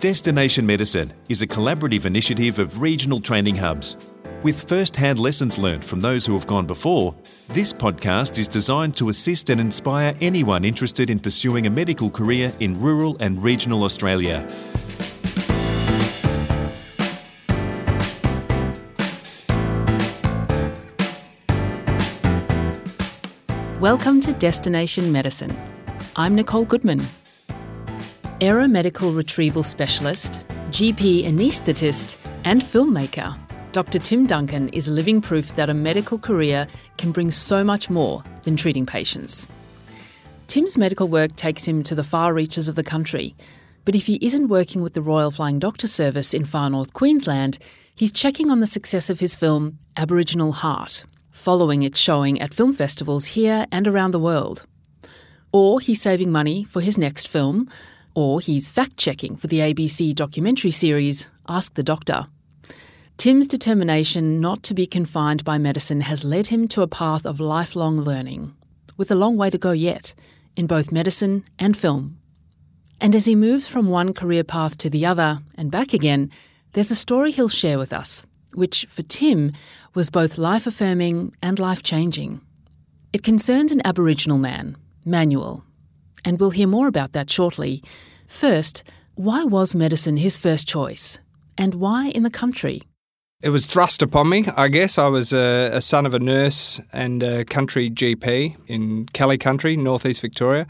Destination Medicine is a collaborative initiative of regional training hubs. With first hand lessons learned from those who have gone before, this podcast is designed to assist and inspire anyone interested in pursuing a medical career in rural and regional Australia. Welcome to Destination Medicine. I'm Nicole Goodman. Aeromedical retrieval specialist, GP anaesthetist, and filmmaker, Dr. Tim Duncan is living proof that a medical career can bring so much more than treating patients. Tim's medical work takes him to the far reaches of the country, but if he isn't working with the Royal Flying Doctor Service in far north Queensland, he's checking on the success of his film Aboriginal Heart following its showing at film festivals here and around the world. Or he's saving money for his next film, or he's fact checking for the ABC documentary series Ask the Doctor. Tim's determination not to be confined by medicine has led him to a path of lifelong learning, with a long way to go yet, in both medicine and film. And as he moves from one career path to the other and back again, there's a story he'll share with us, which, for Tim, was both life affirming and life changing. It concerns an Aboriginal man, Manuel, and we'll hear more about that shortly. First, why was medicine his first choice? And why in the country? It was thrust upon me, I guess. I was a, a, son of a nurse and a country GP in Kelly Country, northeast Victoria.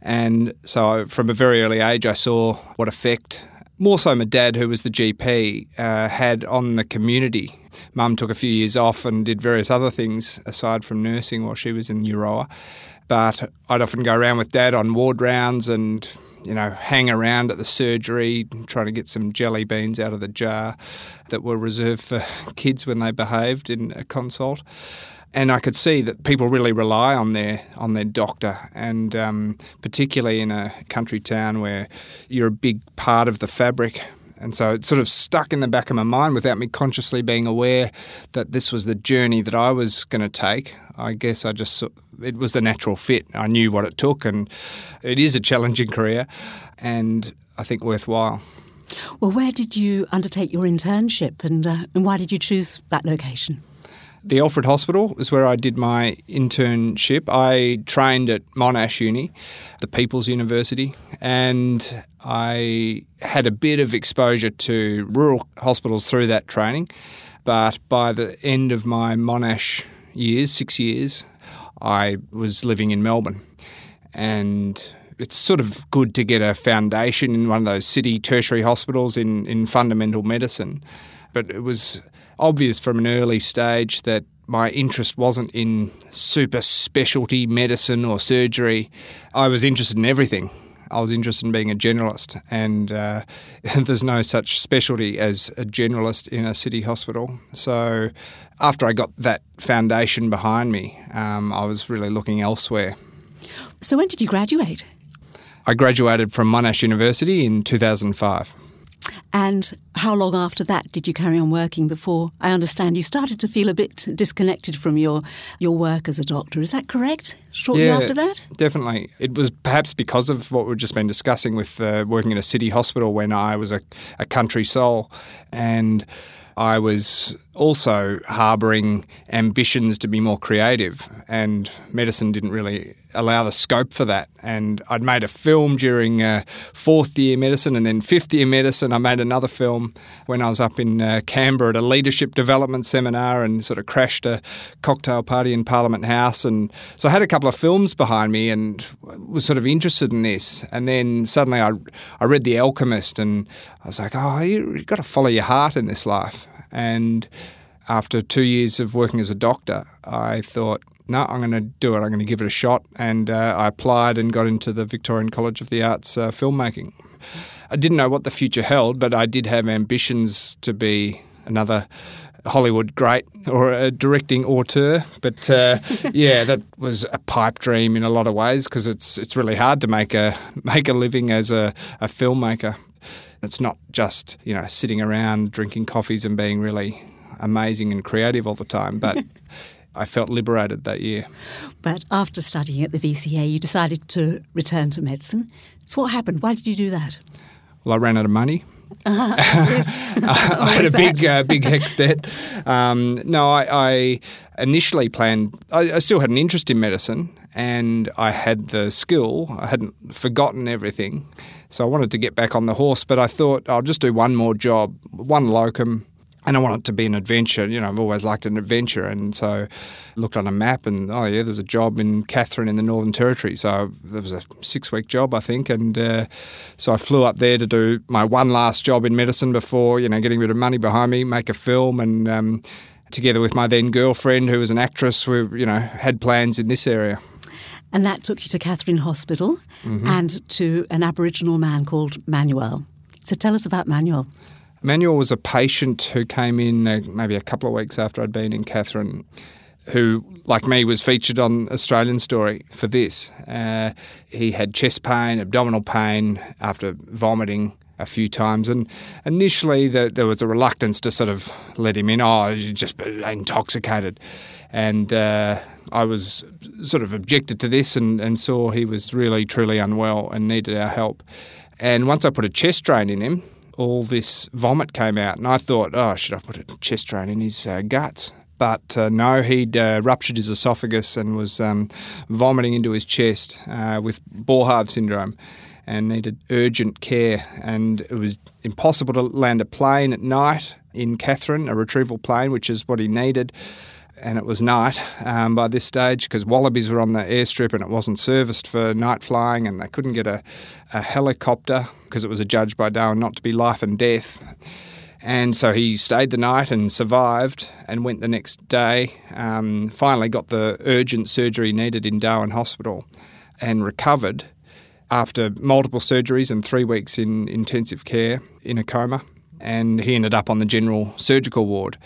And so I, from a very early age, I saw what effect more so my dad, who was the GP, uh, had on the community. Mum took a few years off and did various other things aside from nursing while she was in Euroa. But I'd often go around with dad on ward rounds and you know, hang around at the surgery, trying to get some jelly beans out of the jar that were reserved for kids when they behaved in a consult and I could see that people really rely on their on their doctor, and um, particularly in a country town where you're a big part of the fabric. And so it sort of stuck in the back of my mind without me consciously being aware that this was the journey that I was going to take. I guess I just it was the natural fit. I knew what it took, and it is a challenging career, and I think worthwhile. Well, where did you undertake your internship, and uh, and why did you choose that location? The Alfred Hospital is where I did my internship. I trained at Monash Uni, the People's University, and I had a bit of exposure to rural hospitals through that training. But by the end of my Monash years, six years, I was living in Melbourne. And it's sort of good to get a foundation in one of those city tertiary hospitals in, in fundamental medicine. But it was obvious from an early stage that my interest wasn't in super specialty medicine or surgery. I was interested in everything. I was interested in being a generalist, and uh, there's no such specialty as a generalist in a city hospital. So, after I got that foundation behind me, um, I was really looking elsewhere. So, when did you graduate? I graduated from Monash University in 2005. And how long after that did you carry on working before I understand you started to feel a bit disconnected from your, your work as a doctor? Is that correct? Shortly yeah, after that? Definitely. It was perhaps because of what we've just been discussing with uh, working in a city hospital when I was a, a country soul. And I was also harbouring ambitions to be more creative, and medicine didn't really allow the scope for that. And I'd made a film during uh, fourth year medicine and then fifth year medicine. I made another film when I was up in uh, Canberra at a leadership development seminar and sort of crashed a cocktail party in Parliament House. And so I had a couple of films behind me and was sort of interested in this. And then suddenly I, I read The Alchemist and I was like, oh, you've got to follow your heart in this life. And after two years of working as a doctor, I thought, no, I'm going to do it. I'm going to give it a shot. And uh, I applied and got into the Victorian College of the Arts uh, filmmaking. I didn't know what the future held, but I did have ambitions to be another Hollywood great or a directing auteur. But uh, yeah, that was a pipe dream in a lot of ways because it's it's really hard to make a make a living as a, a filmmaker. It's not just you know sitting around drinking coffees and being really amazing and creative all the time, but I felt liberated that year. But after studying at the VCA, you decided to return to medicine. So, what happened? Why did you do that? Well, I ran out of money. Uh, yes. I had a big, uh, big HECS debt. Um, no, I, I, initially planned. I, I, still had an interest in medicine, and I had the skill. I hadn't forgotten everything, so I wanted to get back on the horse. But I thought I'll just do one more job, one locum, and I want it to be an adventure. You know, I've always liked an adventure, and so looked on a map, and oh yeah, there's a job in Katherine in the Northern Territory. So there was a six-week job, I think, and uh, so I flew up there to do my one last job in medicine before you know getting bit of money behind me, make a film, and um, together with my then girlfriend, who was an actress, we you know had plans in this area. And that took you to Katherine Hospital mm-hmm. and to an Aboriginal man called Manuel. So tell us about Manuel. Manuel was a patient who came in uh, maybe a couple of weeks after I'd been in Katherine, who, like me, was featured on Australian Story for this. Uh, he had chest pain, abdominal pain after vomiting a few times, and initially the, there was a reluctance to sort of let him in. Oh, you just intoxicated, and uh, I was sort of objected to this and, and saw he was really truly unwell and needed our help. And once I put a chest drain in him, all this vomit came out, and I thought, oh, should I put a chest drain in his uh, guts? But uh, no, he'd uh, ruptured his esophagus and was um, vomiting into his chest uh, with Boerhaave syndrome and needed urgent care. And it was impossible to land a plane at night in Katherine, a retrieval plane, which is what he needed and it was night um, by this stage because wallabies were on the airstrip and it wasn't serviced for night flying, and they couldn't get a, a helicopter because it was adjudged by Darwin not to be life and death. And so he stayed the night and survived and went the next day. Um, finally, got the urgent surgery needed in Darwin Hospital and recovered after multiple surgeries and three weeks in intensive care in a coma. And he ended up on the general surgical ward.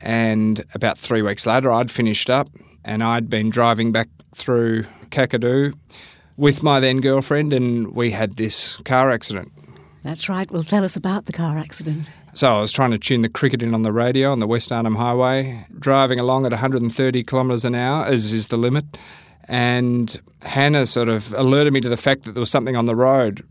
And about three weeks later, I'd finished up and I'd been driving back through Kakadu with my then girlfriend, and we had this car accident. That's right. Well, tell us about the car accident. So I was trying to tune the cricket in on the radio on the West Arnhem Highway, driving along at 130 kilometres an hour, as is the limit. And Hannah sort of alerted me to the fact that there was something on the road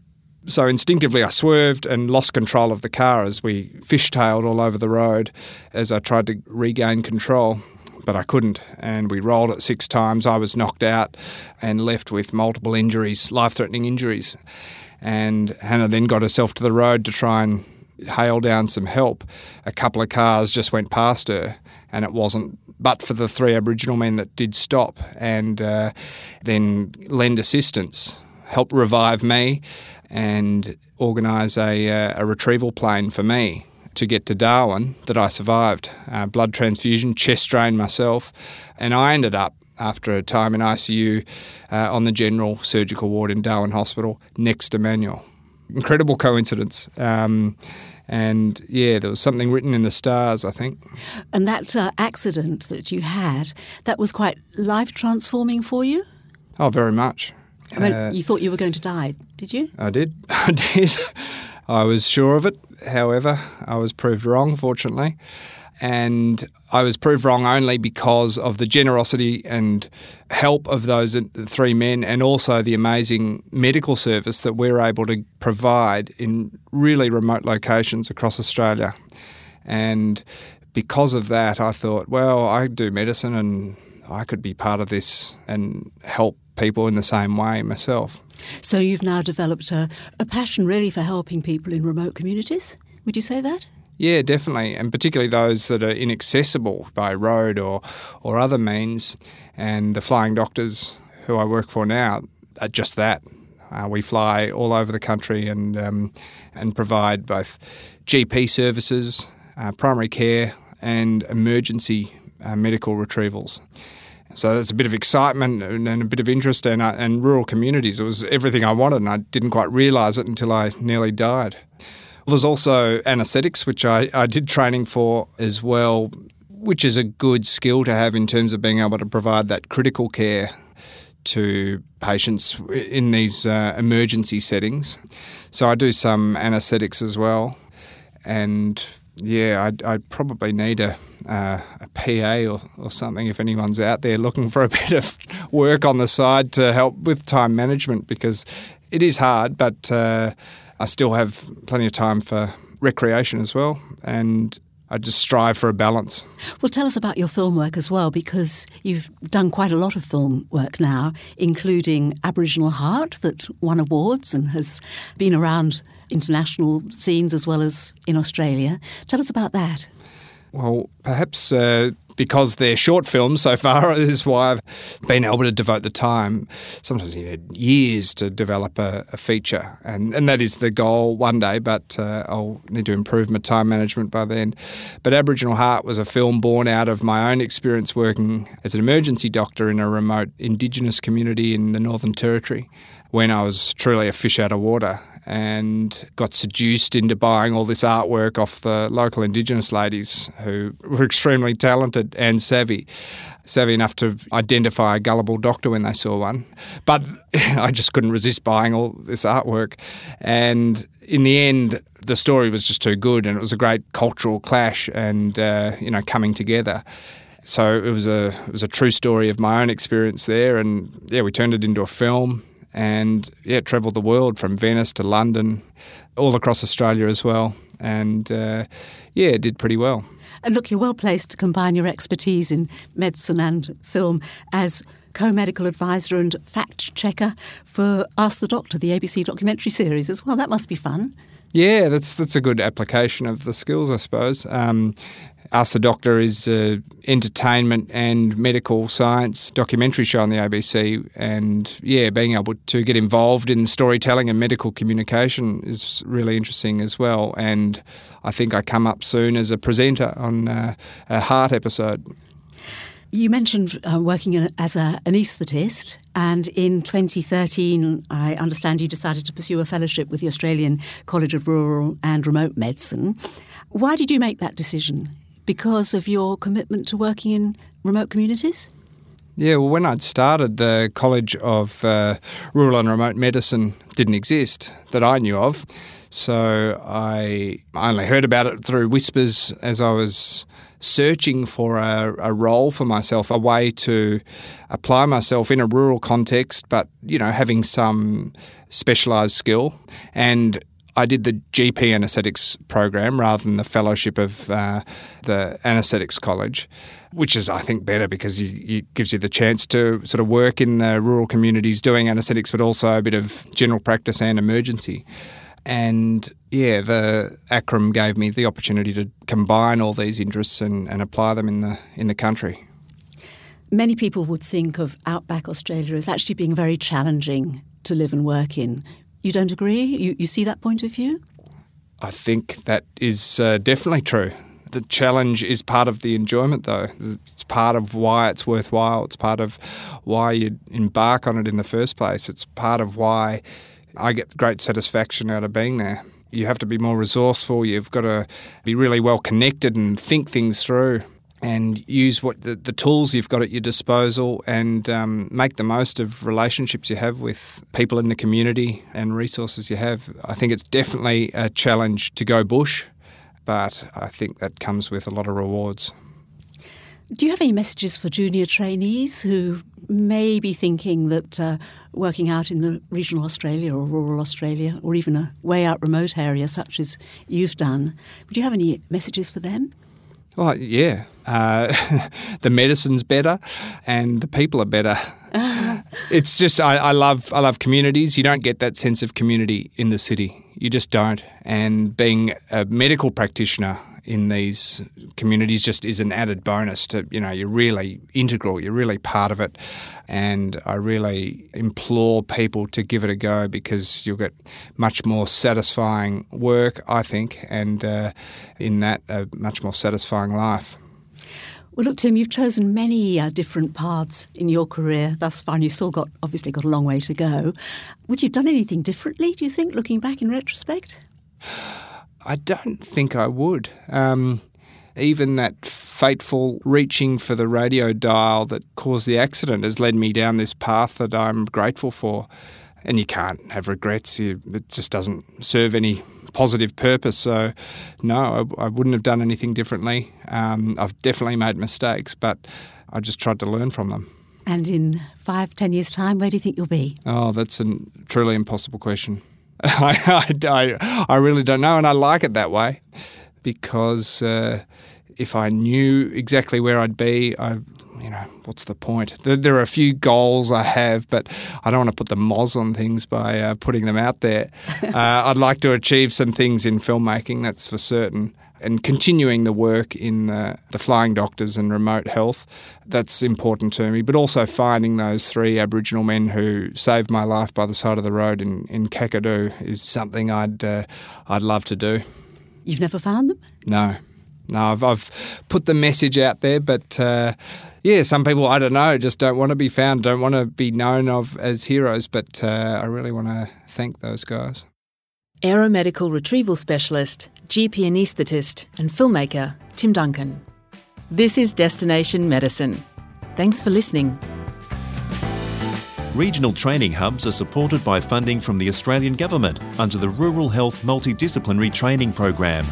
so instinctively, I swerved and lost control of the car as we fishtailed all over the road as I tried to regain control. But I couldn't, and we rolled it six times. I was knocked out and left with multiple injuries, life threatening injuries. And Hannah then got herself to the road to try and hail down some help. A couple of cars just went past her, and it wasn't but for the three Aboriginal men that did stop and uh, then lend assistance, help revive me and organise a, uh, a retrieval plane for me to get to Darwin that I survived. Uh, blood transfusion, chest drain myself, and I ended up after a time in ICU uh, on the general surgical ward in Darwin Hospital next to Manuel. Incredible coincidence. Um, and yeah, there was something written in the stars, I think. And that uh, accident that you had, that was quite life transforming for you? Oh, very much. I mean, uh, you thought you were going to die, did you? I did. I did. I was sure of it. However, I was proved wrong, fortunately. And I was proved wrong only because of the generosity and help of those three men, and also the amazing medical service that we're able to provide in really remote locations across Australia. And because of that, I thought, well, I do medicine and I could be part of this and help people in the same way myself. So you've now developed a, a passion really for helping people in remote communities? Would you say that? Yeah, definitely, and particularly those that are inaccessible by road or, or other means. And the flying doctors who I work for now are just that. Uh, we fly all over the country and um, and provide both GP services, uh, primary care, and emergency uh, medical retrievals. So there's a bit of excitement and, a bit of interest and, uh, and rural communities. It was everything I wanted, and I didn't quite realise it until I nearly died. There's also anaesthetics, which I, I did training for as well, which is a good skill to have in terms of being able to provide that critical care to patients in these uh, emergency settings. So I do some anaesthetics as well, and yeah, I'd, I'd probably need a uh, a PA or, or something if anyone's out there looking for a bit of work on the side to help with time management because it is hard, but uh, I still have plenty of time for recreation as well. And I just strive for a balance. Well, tell us about your film work as well, because you've done quite a lot of film work now, including Aboriginal Heart, that won awards and has been around international scenes as well as in Australia. Tell us about that. Well, perhaps uh, because they're short films so far is why I've been able to devote the time. Sometimes you need years to develop a, a feature, and, and that is the goal one day, but uh, I'll need to improve my time management by then. But Aboriginal Heart was a film born out of my own experience working as an emergency doctor in a remote Indigenous community in the Northern Territory when I was truly a fish out of water and got seduced into buying all this artwork off the local Indigenous ladies who were extremely talented and savvy. Savvy enough to identify a gullible doctor when they saw one. But I just couldn't resist buying all this artwork. And in the end, the story was just too good and it was a great cultural clash and, uh, you know, coming together so it was a it was a true story of my own experience there, and yeah, we turned it into a film and yeah, travelled the world from Venice to London, all across Australia as well, and uh, yeah, did pretty well. And look, you're well placed to combine your expertise in medicine and film as co-medical advisor and fact checker for Ask the Doctor, the ABC documentary series as well. That must be fun. Yeah, that's that's a good application of the skills, I suppose. Um, Ask the Doctor is an entertainment and medical science documentary show on the ABC. And yeah, being able to get involved in storytelling and medical communication is really interesting as well. And I think I come up soon as a presenter on uh, a heart episode. You mentioned uh, working as an anaesthetist, and in 2013, I understand you decided to pursue a fellowship with the Australian College of Rural and Remote Medicine. Why did you make that decision? Because of your commitment to working in remote communities? Yeah, well, when I'd started, the College of uh, Rural and Remote Medicine didn't exist that I knew of. So I only heard about it through whispers as I was searching for a, a, role for myself, a way to apply myself in a rural context, but you know, having some specialised skill. And I did the GP anaesthetics program rather than the fellowship of uh, the anaesthetics college, which is, I think, better because it gives you the chance to sort of work in the rural communities doing anaesthetics, but also a bit of general practice and emergency. And yeah, the ACRRM gave me the opportunity to combine all these interests and, and apply them in the in the country. Many people would think of outback Australia as actually being very challenging to live and work in. You don't agree? You, you see that point of view? I think that is uh, definitely true. The challenge is part of the enjoyment, though. It's part of why it's worthwhile. It's part of why you embark on it in the first place. It's part of why I get great satisfaction out of being there. You have to be more resourceful. You've got to be really well connected and think things through and use what the, the, tools you've got at your disposal and um, make the most of relationships you have with people in the community and resources you have. I think it's definitely a challenge to go bush, but I think that comes with a lot of rewards. Do you have any messages for junior trainees who may be thinking that uh, working out in the regional Australia or rural Australia or even a way out remote area such as you've done, would you have any messages for them? Well, yeah. Uh, the medicine's better, and the people are better. it's just I, I, love I love communities. You don't get that sense of community in the city. You just don't. And being a medical practitioner in these communities just is an added bonus to you know you're really integral. You're really part of it and I really implore people to give it a go because you'll get much more satisfying work, I think, and uh, in that, a much more satisfying life. Well, look, Tim, you've chosen many uh, different paths in your career thus far, and you've still got obviously got a long way to go. Would you have done anything differently? Do you think, looking back in retrospect? I don't think I would. Um, even that fateful reaching for the radio dial that caused the accident has led me down this path that I'm grateful for. And you can't have regrets. You, it just doesn't serve any positive purpose. So, no, I, I wouldn't have done anything differently. Um, I've definitely made mistakes, but I just tried to learn from them. And in five, ten years' time, where do you think you'll be? Oh, that's a truly impossible question. I, I, I, really don't know, and I like it that way because uh, if I knew exactly where I'd be, I, you know, what's the point? There, there, are a few goals I have, but I don't want to put the moz on things by uh, putting them out there. uh, I'd like to achieve some things in filmmaking, that's for certain and continuing the work in uh, the flying doctors and remote health. That's important to me, but also finding those three Aboriginal men who saved my life by the side of the road in, in Kakadu is something I'd, uh, I'd love to do. You've never found them? No. No, I've, I've put the message out there, but uh, yeah, some people, I don't know, just don't want to be found, don't want to be known of as heroes, but uh, I really want to thank those guys. Aeromedical retrieval specialist, GP anaesthetist, and filmmaker Tim Duncan. This is Destination Medicine. Thanks for listening. Regional training hubs are supported by funding from the Australian Government under the Rural Health Multidisciplinary Training Program.